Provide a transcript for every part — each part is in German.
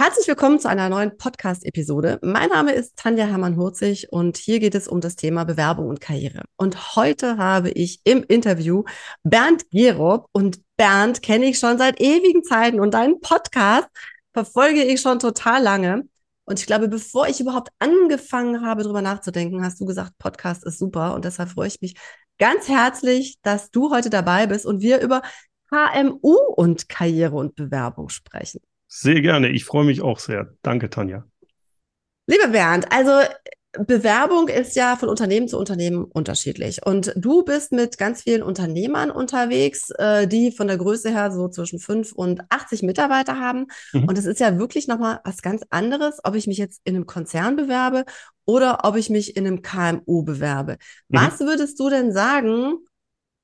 Herzlich willkommen zu einer neuen Podcast-Episode. Mein Name ist Tanja Hermann-Hurzig und hier geht es um das Thema Bewerbung und Karriere. Und heute habe ich im Interview Bernd Gerob und Bernd kenne ich schon seit ewigen Zeiten und deinen Podcast verfolge ich schon total lange. Und ich glaube, bevor ich überhaupt angefangen habe, darüber nachzudenken, hast du gesagt, Podcast ist super und deshalb freue ich mich ganz herzlich, dass du heute dabei bist und wir über HMU und Karriere und Bewerbung sprechen. Sehr gerne. Ich freue mich auch sehr. Danke, Tanja. Lieber Bernd, also Bewerbung ist ja von Unternehmen zu Unternehmen unterschiedlich. Und du bist mit ganz vielen Unternehmern unterwegs, äh, die von der Größe her so zwischen 5 und 80 Mitarbeiter haben. Mhm. Und es ist ja wirklich nochmal was ganz anderes, ob ich mich jetzt in einem Konzern bewerbe oder ob ich mich in einem KMU bewerbe. Mhm. Was würdest du denn sagen,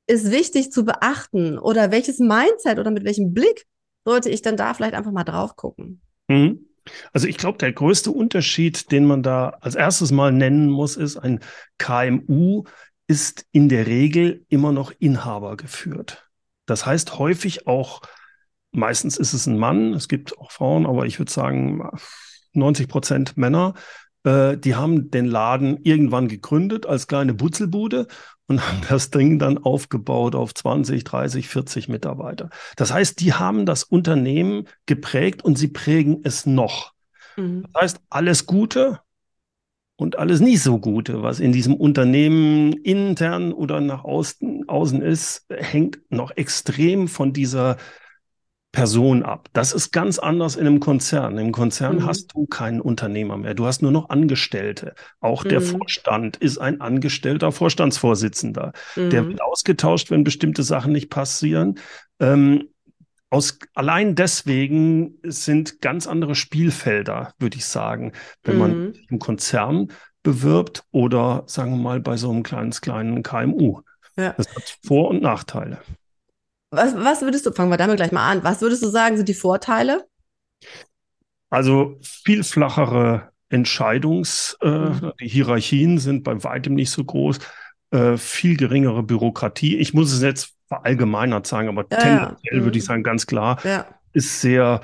ist wichtig zu beachten? Oder welches Mindset oder mit welchem Blick sollte ich dann da vielleicht einfach mal drauf gucken. Mhm. Also ich glaube, der größte Unterschied, den man da als erstes mal nennen muss, ist, ein KMU ist in der Regel immer noch Inhaber geführt. Das heißt häufig auch, meistens ist es ein Mann, es gibt auch Frauen, aber ich würde sagen 90 Prozent Männer, äh, die haben den Laden irgendwann gegründet als kleine Butzelbude und haben das Ding dann aufgebaut auf 20, 30, 40 Mitarbeiter. Das heißt, die haben das Unternehmen geprägt und sie prägen es noch. Mhm. Das heißt, alles Gute und alles nicht so Gute, was in diesem Unternehmen intern oder nach außen, außen ist, hängt noch extrem von dieser Person ab. Das ist ganz anders in einem Konzern. Im Konzern mhm. hast du keinen Unternehmer mehr. Du hast nur noch Angestellte. Auch der mhm. Vorstand ist ein angestellter Vorstandsvorsitzender. Mhm. Der wird ausgetauscht, wenn bestimmte Sachen nicht passieren. Ähm, aus, allein deswegen sind ganz andere Spielfelder, würde ich sagen, wenn man mhm. im Konzern bewirbt oder sagen wir mal bei so einem kleines, kleinen KMU. Ja. Das hat Vor- und Nachteile. Was, was würdest du, fangen wir damit gleich mal an, was würdest du sagen, sind die Vorteile? Also viel flachere Entscheidungs, äh, mhm. die Hierarchien sind bei weitem nicht so groß, äh, viel geringere Bürokratie. Ich muss es jetzt verallgemeinert sagen, aber ja, tendenziell ja. würde ich mhm. sagen, ganz klar, ja. ist sehr,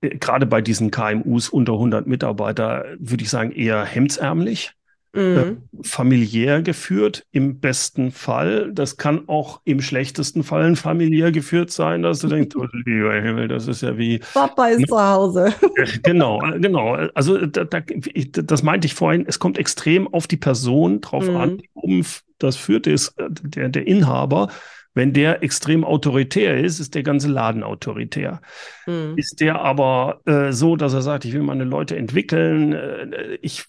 äh, gerade bei diesen KMUs unter 100 Mitarbeiter, würde ich sagen, eher hemdsärmlich. Äh, mhm. familiär geführt, im besten Fall. Das kann auch im schlechtesten Fall familiär geführt sein, dass du denkst, oh, lieber Himmel, das ist ja wie. Papa ist ne? zu Hause. genau, genau. Also da, da, das meinte ich vorhin, es kommt extrem auf die Person drauf mhm. an, um das führt ist, der, der Inhaber wenn der extrem autoritär ist, ist der ganze Laden autoritär. Mhm. Ist der aber äh, so, dass er sagt, ich will meine Leute entwickeln, äh, ich,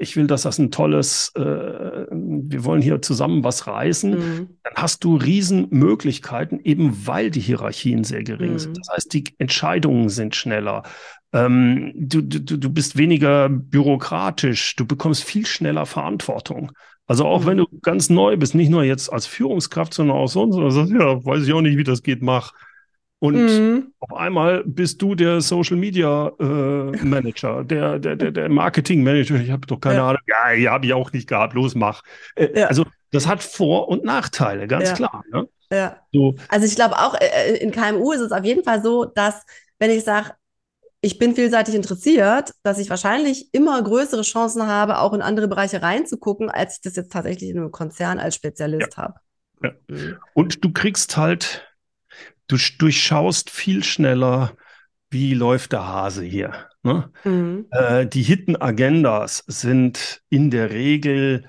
ich will, dass das ein tolles, äh, wir wollen hier zusammen was reißen, mhm. dann hast du Riesenmöglichkeiten, eben weil die Hierarchien sehr gering mhm. sind. Das heißt, die Entscheidungen sind schneller. Ähm, du, du, du bist weniger bürokratisch, du bekommst viel schneller Verantwortung. Also auch mhm. wenn du ganz neu bist, nicht nur jetzt als Führungskraft, sondern auch sonst, sondern sagst, ja, weiß ich auch nicht, wie das geht, mach. Und mhm. auf einmal bist du der Social Media äh, Manager, der, der, der, der Marketing Manager. Ich habe doch keine ja. Ahnung. Ja, ja, habe ich auch nicht gehabt. Los, mach. Äh, ja. Also das hat Vor- und Nachteile, ganz ja. klar. Ne? Ja. So. Also ich glaube auch äh, in KMU ist es auf jeden Fall so, dass wenn ich sage, ich bin vielseitig interessiert, dass ich wahrscheinlich immer größere Chancen habe, auch in andere Bereiche reinzugucken, als ich das jetzt tatsächlich in einem Konzern als Spezialist ja. habe. Ja. Mhm. Und du kriegst halt, du durchschaust viel schneller, wie läuft der Hase hier. Ne? Mhm. Äh, die Hidden Agendas sind in der Regel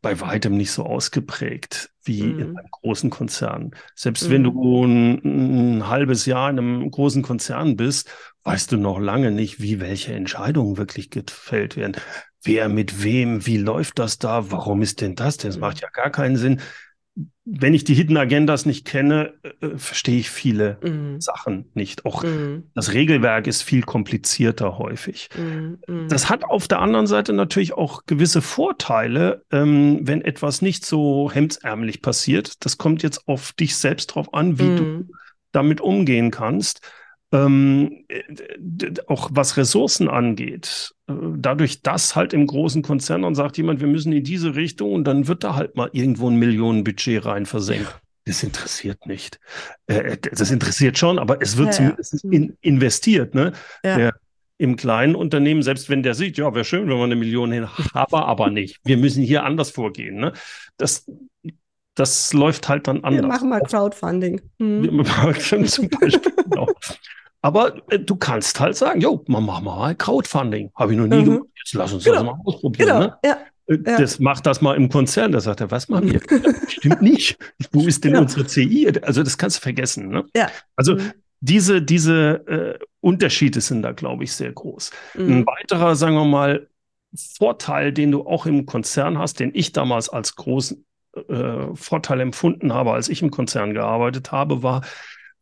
bei weitem nicht so ausgeprägt wie mhm. in einem großen Konzern. Selbst mhm. wenn du ein, ein, halbes Jahr in einem großen Konzern bist, weißt du noch lange nicht, wie welche Entscheidungen wirklich gefällt werden. Wer mit wem, wie läuft das da? Warum ist denn das? Das macht ja gar keinen Sinn wenn ich die Hidden Agendas nicht kenne, äh, verstehe ich viele mm. Sachen nicht. Auch mm. das Regelwerk ist viel komplizierter häufig. Mm. Das hat auf der anderen Seite natürlich auch gewisse Vorteile, ähm, wenn etwas nicht so hemdsärmlich passiert. Das kommt jetzt auf dich selbst drauf an, wie du mhm. damit umgehen kannst ähm, auch was Ressourcen angeht, äh, dadurch, dass halt im großen Konzern dann sagt jemand, wir müssen in diese Richtung und dann wird da halt mal irgendwo ein Millionenbudget rein versenkt. das interessiert nicht. Äh, äh, das interessiert schon, aber es wird Ja, zumindest ja. in, investiert. Ne? Ja. Der, Im kleinen Unternehmen, selbst wenn der sieht, ja, wäre schön, wenn wir eine Million hin, aber aber nicht. Wir müssen hier anders vorgehen. Ne? Das, das läuft halt dann Wir anders. machen mal Crowdfunding. Hm. Zum Beispiel, genau. Aber äh, du kannst halt sagen, jo, man machen wir mal Crowdfunding. Habe ich noch nie Mhm. gemacht. Jetzt lass uns das Genau. mal ausprobieren. Genau, Ne? ja. Äh, Ja. Das macht das mal im Konzern. Da sagt er, was machen wir? Stimmt nicht. Wo ist denn Genau. unsere CI? Also das kannst du vergessen. Ne? Ja. Also Mhm. diese, diese äh, Unterschiede sind da, glaube ich, sehr groß. Ein Mhm. weiterer, sagen wir mal, Vorteil, den du auch im Konzern hast, den ich damals als großen äh, Vorteil empfunden habe, als ich im Konzern gearbeitet habe, war,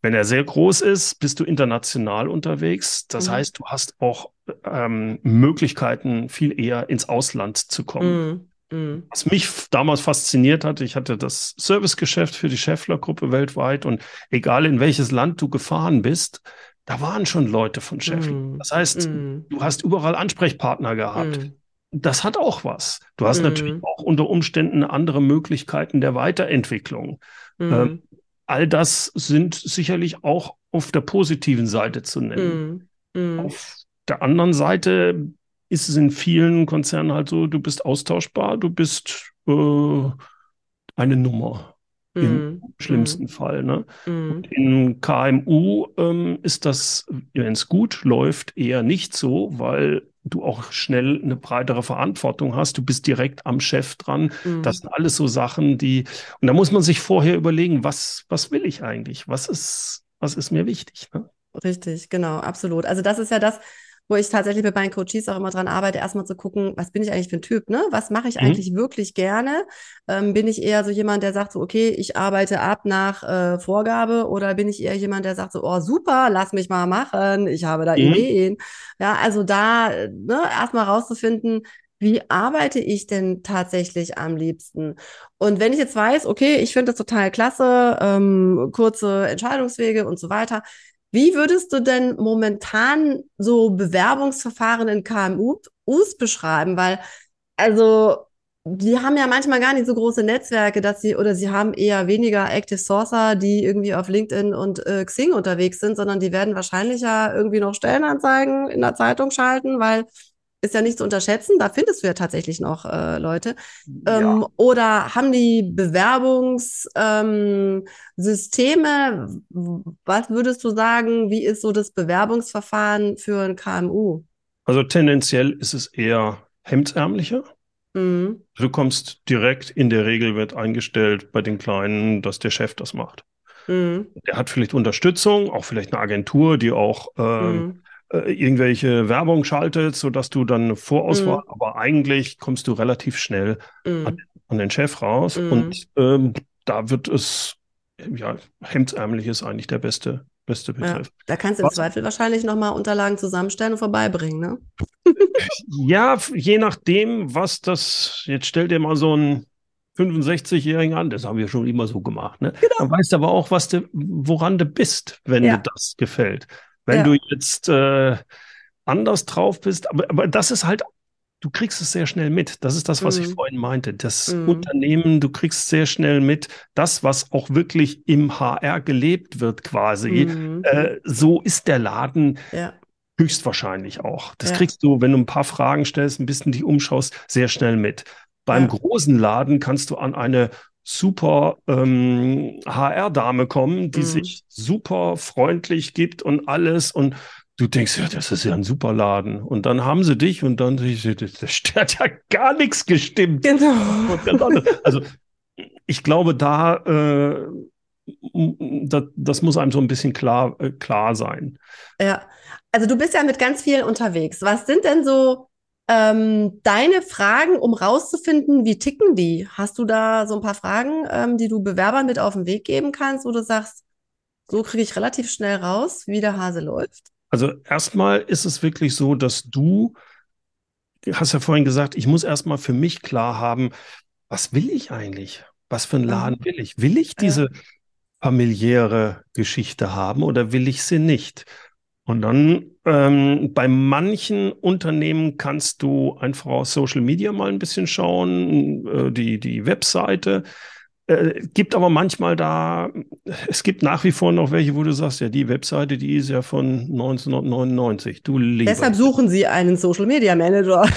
wenn er sehr groß ist, bist du international unterwegs. Das Mhm. heißt, du hast auch ähm, Möglichkeiten, viel eher ins Ausland zu kommen. Mhm. Mhm. Was mich damals fasziniert hat, ich hatte das Servicegeschäft für die Scheffler-Gruppe weltweit und egal in welches Land du gefahren bist, da waren schon Leute von Scheffler. Mhm. Das heißt, Mhm. du hast überall Ansprechpartner gehabt. Mhm. Das hat auch was. Du hast Mhm. natürlich auch unter Umständen andere Möglichkeiten der Weiterentwicklung. Mhm. Ähm, All das sind sicherlich auch auf der positiven Seite zu nennen. Mhm. Mhm. Auf der anderen Seite ist es in vielen Konzernen halt so, du bist austauschbar, du bist äh, eine Nummer im Mhm. schlimmsten Fall. Ne? Mhm. In KMU ähm, ist das, wenn es gut läuft, eher nicht so, weil du auch schnell eine breitere Verantwortung hast. Du bist direkt am Chef dran. Mhm. Das sind alles so Sachen, die, und da muss man sich vorher überlegen, was, was will ich eigentlich? Was ist, was ist mir wichtig? Ne? Richtig, genau, absolut. Also das ist ja das, wo ich tatsächlich mit meinen Coaches auch immer dran arbeite, erstmal zu gucken, was bin ich eigentlich für ein Typ, ne? Was mache ich Mhm. eigentlich wirklich gerne? Ähm, bin ich eher so jemand, der sagt so, okay, ich arbeite ab nach äh, Vorgabe oder bin ich eher jemand, der sagt so, oh super, lass mich mal machen, ich habe da Mhm. Ideen. Ja, also da, ne, erstmal rauszufinden, wie arbeite ich denn tatsächlich am liebsten? Und wenn ich jetzt weiß, okay, ich finde das total klasse, ähm, kurze Entscheidungswege und so weiter, wie würdest du denn momentan so Bewerbungsverfahren in KMUs beschreiben? Weil, also, die haben ja manchmal gar nicht so große Netzwerke, dass sie, oder sie haben eher weniger Active Sourcer, die irgendwie auf LinkedIn und äh, Xing unterwegs sind, sondern die werden wahrscheinlich ja irgendwie noch Stellenanzeigen in der Zeitung schalten, weil ist ja nicht zu unterschätzen, da findest du ja tatsächlich noch äh, Leute. Ähm, oder haben die Bewerbungssysteme? Ähm, was würdest du sagen, wie ist so das Bewerbungsverfahren für ein KMU? Also tendenziell ist es eher hemdsärmlicher. Mhm. Du kommst direkt, in der Regel wird eingestellt bei den Kleinen, dass der Chef das macht. Mhm. Der hat vielleicht Unterstützung, auch vielleicht eine Agentur, die auch ähm, Mhm. Äh, irgendwelche Werbung schaltet, sodass du dann eine Vorauswahl, Mhm. aber eigentlich kommst du relativ schnell Mhm. an den Chef raus Mhm. und ähm, da wird es, ja, hemdsärmlich ist eigentlich der beste, beste Ja, Begriff. da kannst du im Was- Zweifel wahrscheinlich nochmal Unterlagen zusammenstellen und vorbeibringen, ne? Ja, je nachdem, was das, jetzt stell dir mal so einen 65-Jährigen an, das haben wir schon immer so gemacht, ne? Dann weißt du aber auch, was du, woran du bist, wenn Genau. Ja. dir das gefällt. Wenn Ja. du jetzt äh, anders drauf bist, aber, aber das ist halt, du kriegst es sehr schnell mit. Das ist das, was ich Mhm. vorhin meinte. Das Mhm. Unternehmen, du kriegst sehr schnell mit, das, was auch wirklich im HR gelebt wird, quasi. Mhm. Äh, so ist der Laden Ja. Höchstwahrscheinlich auch. Das Ja. kriegst du, wenn du ein paar Fragen stellst, ein bisschen dich umschaust, sehr schnell mit. Beim Ja. großen Laden kannst du an eine super ähm, HR-Dame kommen, die Mhm. sich super freundlich gibt und alles und du denkst, ja, das ist ja ein super Laden. Und dann haben sie dich und dann das hat ja gar nichts gestimmt. Genau. Also ich glaube, da äh, das, das muss einem so ein bisschen klar, äh, klar sein. Ja, also du bist ja mit ganz vielen unterwegs. Was sind denn so ähm, deine Fragen, um rauszufinden, wie ticken die? Hast du da so ein paar Fragen, ähm, die du Bewerbern mit auf den Weg geben kannst, wo du sagst, so kriege ich relativ schnell raus, wie der Hase läuft? Also erstmal ist es wirklich so, dass du, du hast ja vorhin gesagt, ich muss erstmal für mich klar haben, was will ich eigentlich? Was für einen Laden will ich? Will ich diese familiäre Geschichte haben oder will ich sie nicht? Und dann ähm, bei manchen Unternehmen kannst du einfach auf Social Media mal ein bisschen schauen, äh, die, die Webseite. Äh, gibt aber manchmal da, es gibt nach wie vor noch welche, wo du sagst, ja, die Webseite, die ist ja von 1999. Du lieber. Deshalb suchen sie einen Social Media Manager.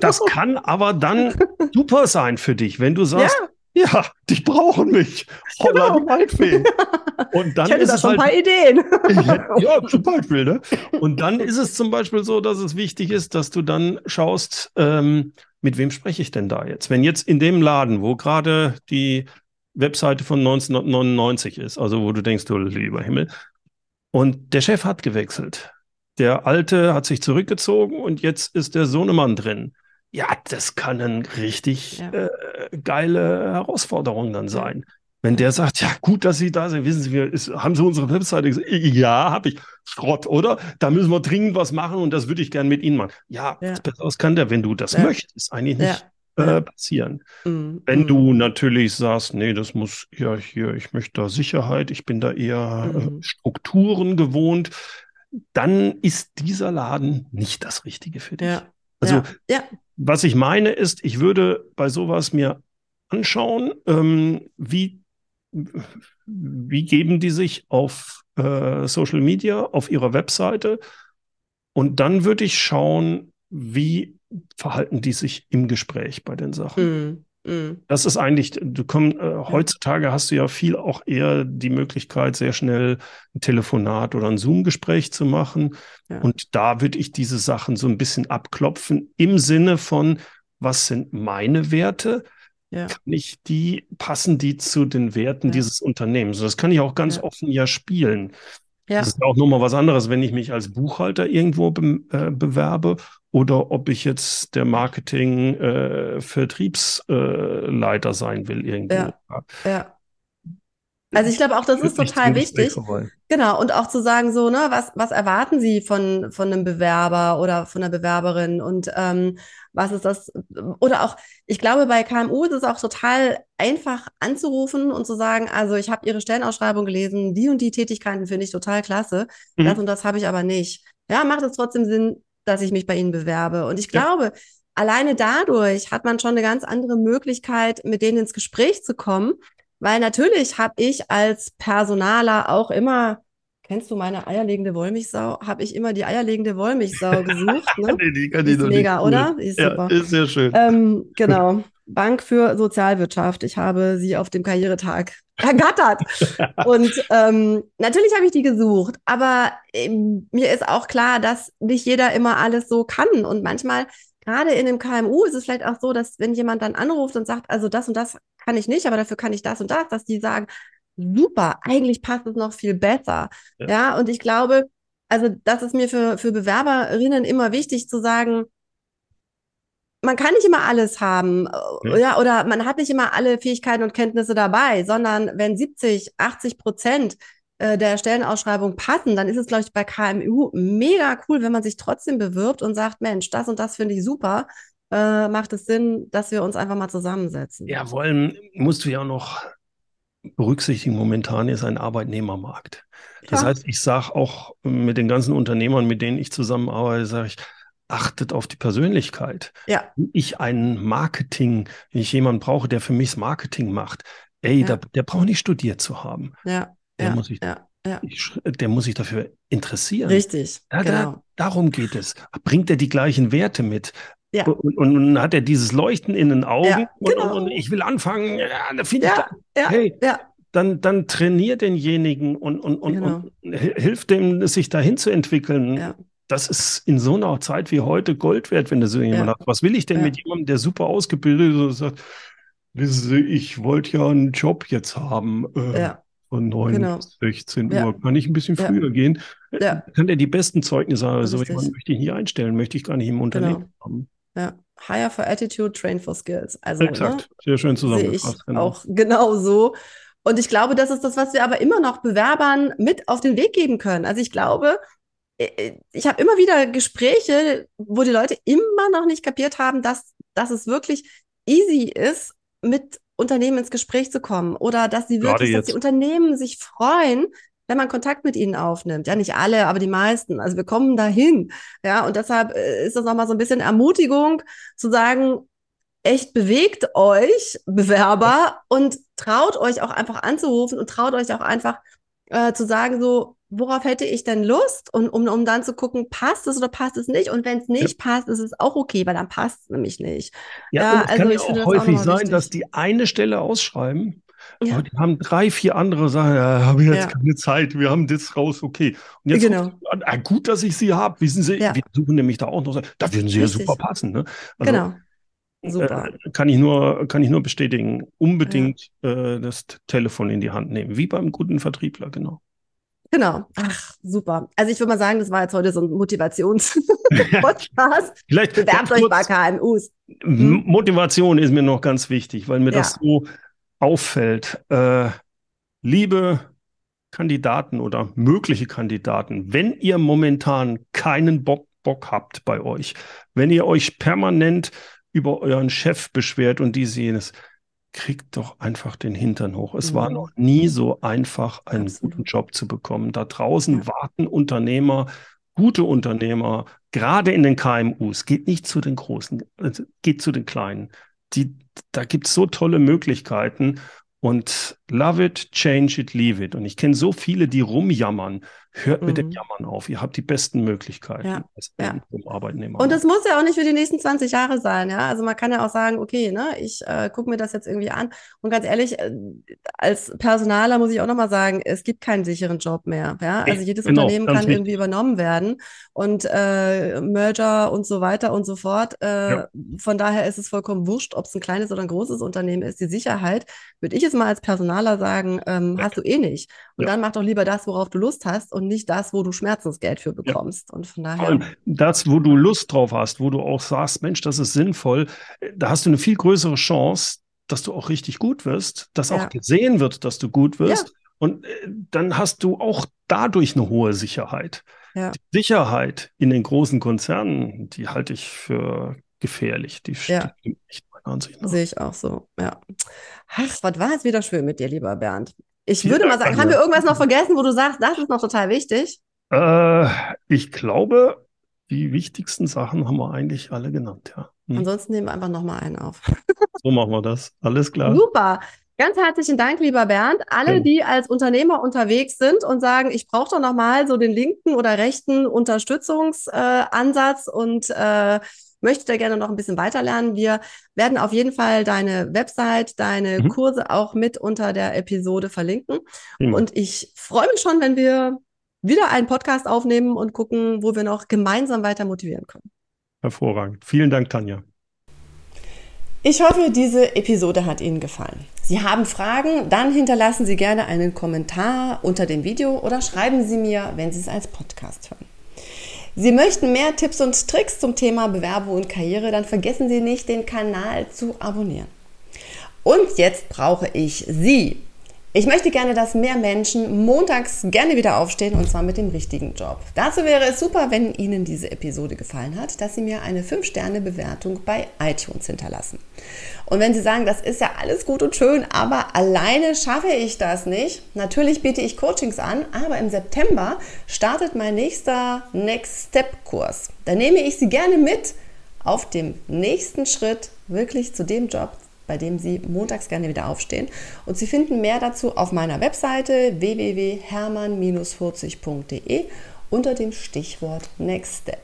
das kann aber dann super sein für dich, wenn du sagst, ja. Ja, die brauchen mich. Holla genau. die Waldfee. Und dann ich hätte ist da schon halt, ein paar Ideen. ja, zum Beispiel. Ne? Und dann ist es zum Beispiel so, dass es wichtig ist, dass du dann schaust, ähm, mit wem spreche ich denn da jetzt? Wenn jetzt in dem Laden, wo gerade die Webseite von 1999 ist, also wo du denkst, du lieber Himmel, und der Chef hat gewechselt. Der Alte hat sich zurückgezogen und jetzt ist der Sohnemann drin. Ja, das kann eine richtig ja. äh, geile Herausforderung dann sein. Wenn der sagt, ja, gut, dass Sie da sind, wissen Sie, wir, ist, haben Sie unsere Webseite gesagt? Ja, habe ich. Schrott, oder? Da müssen wir dringend was machen und das würde ich gerne mit Ihnen machen. Ja, ja. das kann der, wenn du das ja. möchtest, eigentlich nicht äh, passieren. Mhm. Wenn mhm. du natürlich sagst, nee, das muss ja hier, ich möchte da Sicherheit, ich bin da eher äh, mhm. äh, Strukturen gewohnt, dann ist dieser Laden nicht das Richtige für dich. Ja. Also, ja. Was ich meine ist, ich würde bei sowas mir anschauen, ähm, wie, wie geben die sich auf äh, Social Media, auf ihrer Webseite. Und dann würde ich schauen, wie verhalten die sich im Gespräch bei den Sachen. Mm. Mm. Das ist eigentlich, du komm, äh, heutzutage hast du ja viel auch eher die Möglichkeit, sehr schnell ein Telefonat oder ein Zoom-Gespräch zu machen. Ja. Und da würde ich diese Sachen so ein bisschen abklopfen im Sinne von, was sind meine Werte? Ja. Kann ich die, passen die zu den Werten ja. dieses Unternehmens? Das kann ich auch ganz offen ja spielen. Ja. Das ist auch nochmal was anderes, wenn ich mich als Buchhalter irgendwo be äh, bewerbe oder ob ich jetzt der Marketing-Vertriebsleiter äh, sein will irgendwo. Ja. ja. Also ich glaube auch, das ist total wichtig. Genau. Und auch zu sagen, so, ne, was, was erwarten Sie von, von einem Bewerber oder von einer Bewerberin? Und ähm, was ist das? Oder auch, ich glaube, bei KMU ist es auch total einfach anzurufen und zu sagen, also ich habe Ihre Stellenausschreibung gelesen, die und die Tätigkeiten finde ich total klasse. Mhm. Das und das habe ich aber nicht. Ja, macht es trotzdem Sinn, dass ich mich bei Ihnen bewerbe. Und ich glaube, ja. alleine dadurch hat man schon eine ganz andere Möglichkeit, mit denen ins Gespräch zu kommen weil natürlich habe ich als Personaler auch immer, kennst du meine eierlegende Wollmilchsau? Habe ich immer die eierlegende Wollmilchsau gesucht. Ne? nee, die kann ist ich mega, nicht. oder? Ist ja, super. Ist sehr schön. Ähm, genau. Bank für Sozialwirtschaft. Ich habe sie auf dem Karrieretag ergattert. und ähm, natürlich habe ich die gesucht, aber ähm, mir ist auch klar, dass nicht jeder immer alles so kann. Und manchmal gerade in dem KMU ist es vielleicht auch so, dass wenn jemand dann anruft und sagt, also das und das kann ich nicht, aber dafür kann ich das und das, dass die sagen, super, eigentlich passt es noch viel besser. Ja, ja und ich glaube, also das ist mir für, für Bewerberinnen immer wichtig zu sagen, man kann nicht immer alles haben, ja. ja. oder man hat nicht immer alle Fähigkeiten und Kenntnisse dabei, sondern wenn 70, 80 Prozent äh, der Stellenausschreibung passen, dann ist es, glaube ich, bei KMU mega cool, wenn man sich trotzdem bewirbt und sagt, Mensch, das und das finde ich super. Äh, macht es Sinn, dass wir uns einfach mal zusammensetzen. Ja, vor allem musst du ja auch noch berücksichtigen, momentan ist ein Arbeitnehmermarkt. Das ja. heißt, ich sage auch mit den ganzen Unternehmern, mit denen ich zusammenarbeite, sage ich, achtet auf die Persönlichkeit. Ja. Wenn ich ein Marketing, wenn ich jemanden brauche, der für mich das Marketing macht, ey, ja. der, der braucht nicht studiert zu haben. Ja. Der, ja, muss sich, ja. Ich, der muss sich dafür interessieren. Richtig. Ja, genau. Da, darum geht es. Bringt er die gleichen Werte mit? Ja. Und, und, und hat er dieses Leuchten in den Augen ja, genau. und, und, ich will anfangen, ja, da finde ja, ich, ja, hey, ja. Dann, dann trainiert denjenigen und, und, und, genau. und hilft dem, sich dahin zu entwickeln. Ja. Das ist in so einer Zeit wie heute Gold wert, wenn du so jemand ja. hast. Was will ich denn mit jemandem, der super ausgebildet ist und sagt, wissen Sie, ich wollte ja einen Job jetzt haben. Äh, ja von 9 genau. bis 16 ja. Uhr. Kann ich ein bisschen früher ja. gehen? Ja. Kann der die besten Zeugnisse haben? So jemanden möchte ich nicht einstellen, möchte ich gar nicht im Unternehmen genau. haben. Ja. Hire for Attitude, Train for Skills. Also, Exakt, ne, sehr schön zusammengefasst. Genau. Auch genau so. Und ich glaube, das ist das, was wir aber immer noch Bewerbern mit auf den Weg geben können. Also ich glaube, äh, äh, ich habe immer wieder Gespräche, wo die Leute immer noch nicht kapiert haben, dass, dass es wirklich easy ist, mit Unternehmen ins Gespräch zu kommen oder dass sie wirklich, dass die Unternehmen sich freuen, wenn man Kontakt mit ihnen aufnimmt. Ja, nicht alle, aber die meisten. Also wir kommen dahin. Ja, und deshalb äh, ist das nochmal so ein bisschen Ermutigung zu sagen, echt bewegt euch, Bewerber, und traut euch auch einfach anzurufen und traut euch auch einfach äh, zu sagen, so, worauf hätte ich denn Lust? Und um, um dann zu gucken, passt es oder passt es nicht? Und wenn es nicht ja. passt, ist es auch okay, weil dann passt es nämlich nicht. Ja, ja also kann ja auch häufig auch sein, wichtig. dass die eine Stelle ausschreiben. Ja. Aber die haben drei, vier andere Sachen, ja, habe ich jetzt keine Zeit, wir haben das raus, okay. Und jetzt genau. an, ah, gut, dass ich sie habe, wissen Sie, wir suchen nämlich da auch noch, da würden sie Richtig. ja super passen. Ne? Also, genau. Super. Äh, kann ich nur, kann ich nur bestätigen. Unbedingt äh, das Telefon in die Hand nehmen, wie beim guten Vertriebler, genau. Genau. Ach, super. Also ich würde mal sagen, das war jetzt heute so ein Motivations-Podcast. Vielleicht bewerbt euch bei KMUs. Hm? Motivation ist mir noch ganz wichtig, weil mir ja. das so auffällt. Äh, liebe Kandidaten oder mögliche Kandidaten, wenn ihr momentan keinen Bock, Bock habt bei euch, wenn ihr euch permanent über euren Chef beschwert und die sehen es, kriegt doch einfach den Hintern hoch. Es mhm. war noch nie so einfach, einen Absolut. guten Job zu bekommen. Da draußen ja. warten Unternehmer, gute Unternehmer, gerade in den KMUs. Geht nicht zu den Großen, also geht zu den Kleinen. Die, da gibt es so tolle Möglichkeiten. Und love it, change it, leave it. Und ich kenne so viele, die rumjammern. Hört mit dem mhm. Jammern auf. Ihr habt die besten Möglichkeiten ja, als ja. Arbeitnehmer. Und das muss ja auch nicht für die nächsten 20 Jahre sein. Ja, also man kann ja auch sagen, okay, ne, ich äh, gucke mir das jetzt irgendwie an. Und ganz ehrlich, äh, als Personaler muss ich auch nochmal sagen, es gibt keinen sicheren Job mehr. Ja, also jedes genau, Unternehmen kann wichtig. irgendwie übernommen werden und äh, Merger und so weiter und so fort. Äh, ja. Von daher ist es vollkommen wurscht, ob es ein kleines oder ein großes Unternehmen ist. Die Sicherheit würde ich jetzt mal als Personaler sagen, ähm, hast du eh nicht. Und dann mach doch lieber das, worauf du Lust hast und nicht das, wo du Schmerzensgeld für bekommst. Ja. Und von daher. Vor allem das, wo du Lust drauf hast, wo du auch sagst, Mensch, das ist sinnvoll, da hast du eine viel größere Chance, dass du auch richtig gut wirst, dass ja. auch gesehen wird, dass du gut wirst. Und äh, dann hast du auch dadurch eine hohe Sicherheit. Ja. Die Sicherheit in den großen Konzernen, die halte ich für gefährlich. Die ja. stimmt nicht Ansicht nach. Sehe ich auch so, ja. Ach, was war es wieder schön mit dir, lieber Bernd. Ich würde mal sagen, haben wir irgendwas noch vergessen, wo du sagst, das ist noch total wichtig? Äh, ich glaube, die wichtigsten Sachen haben wir eigentlich alle genannt, ja. Hm. Ansonsten nehmen wir einfach nochmal einen auf. so machen wir das. Alles klar. Super. Ganz herzlichen Dank, lieber Bernd. Alle, ja. die als Unternehmer unterwegs sind und sagen, ich brauche doch nochmal so den linken oder rechten Unterstützungsansatz äh, und äh, möchte da gerne noch ein bisschen weiter lernen. Wir werden auf jeden Fall deine Website, deine mhm. Kurse auch mit unter der Episode verlinken. Mhm. Und ich freue mich schon, wenn wir wieder einen Podcast aufnehmen und gucken, wo wir noch gemeinsam weiter motivieren können. Hervorragend. Vielen Dank, Tanja. Ich hoffe, diese Episode hat Ihnen gefallen. Sie haben Fragen, dann hinterlassen Sie gerne einen Kommentar unter dem Video oder schreiben Sie mir, wenn Sie es als Podcast hören. Sie möchten mehr Tipps und Tricks zum Thema Bewerbung und Karriere, dann vergessen Sie nicht, den Kanal zu abonnieren. Und jetzt brauche ich Sie. Ich möchte gerne, dass mehr Menschen montags gerne wieder aufstehen und zwar mit dem richtigen Job. Dazu wäre es super, wenn Ihnen diese Episode gefallen hat, dass Sie mir eine 5-Sterne-Bewertung bei iTunes hinterlassen. Und wenn Sie sagen, das ist ja alles gut und schön, aber alleine schaffe ich das nicht, natürlich biete ich Coachings an, aber im September startet mein nächster Next Step Kurs. Da nehme ich Sie gerne mit auf dem nächsten Schritt wirklich zu dem Job, bei dem Sie montags gerne wieder aufstehen. Und Sie finden mehr dazu auf meiner Webseite www.hermann-40.de unter dem Stichwort Next Step.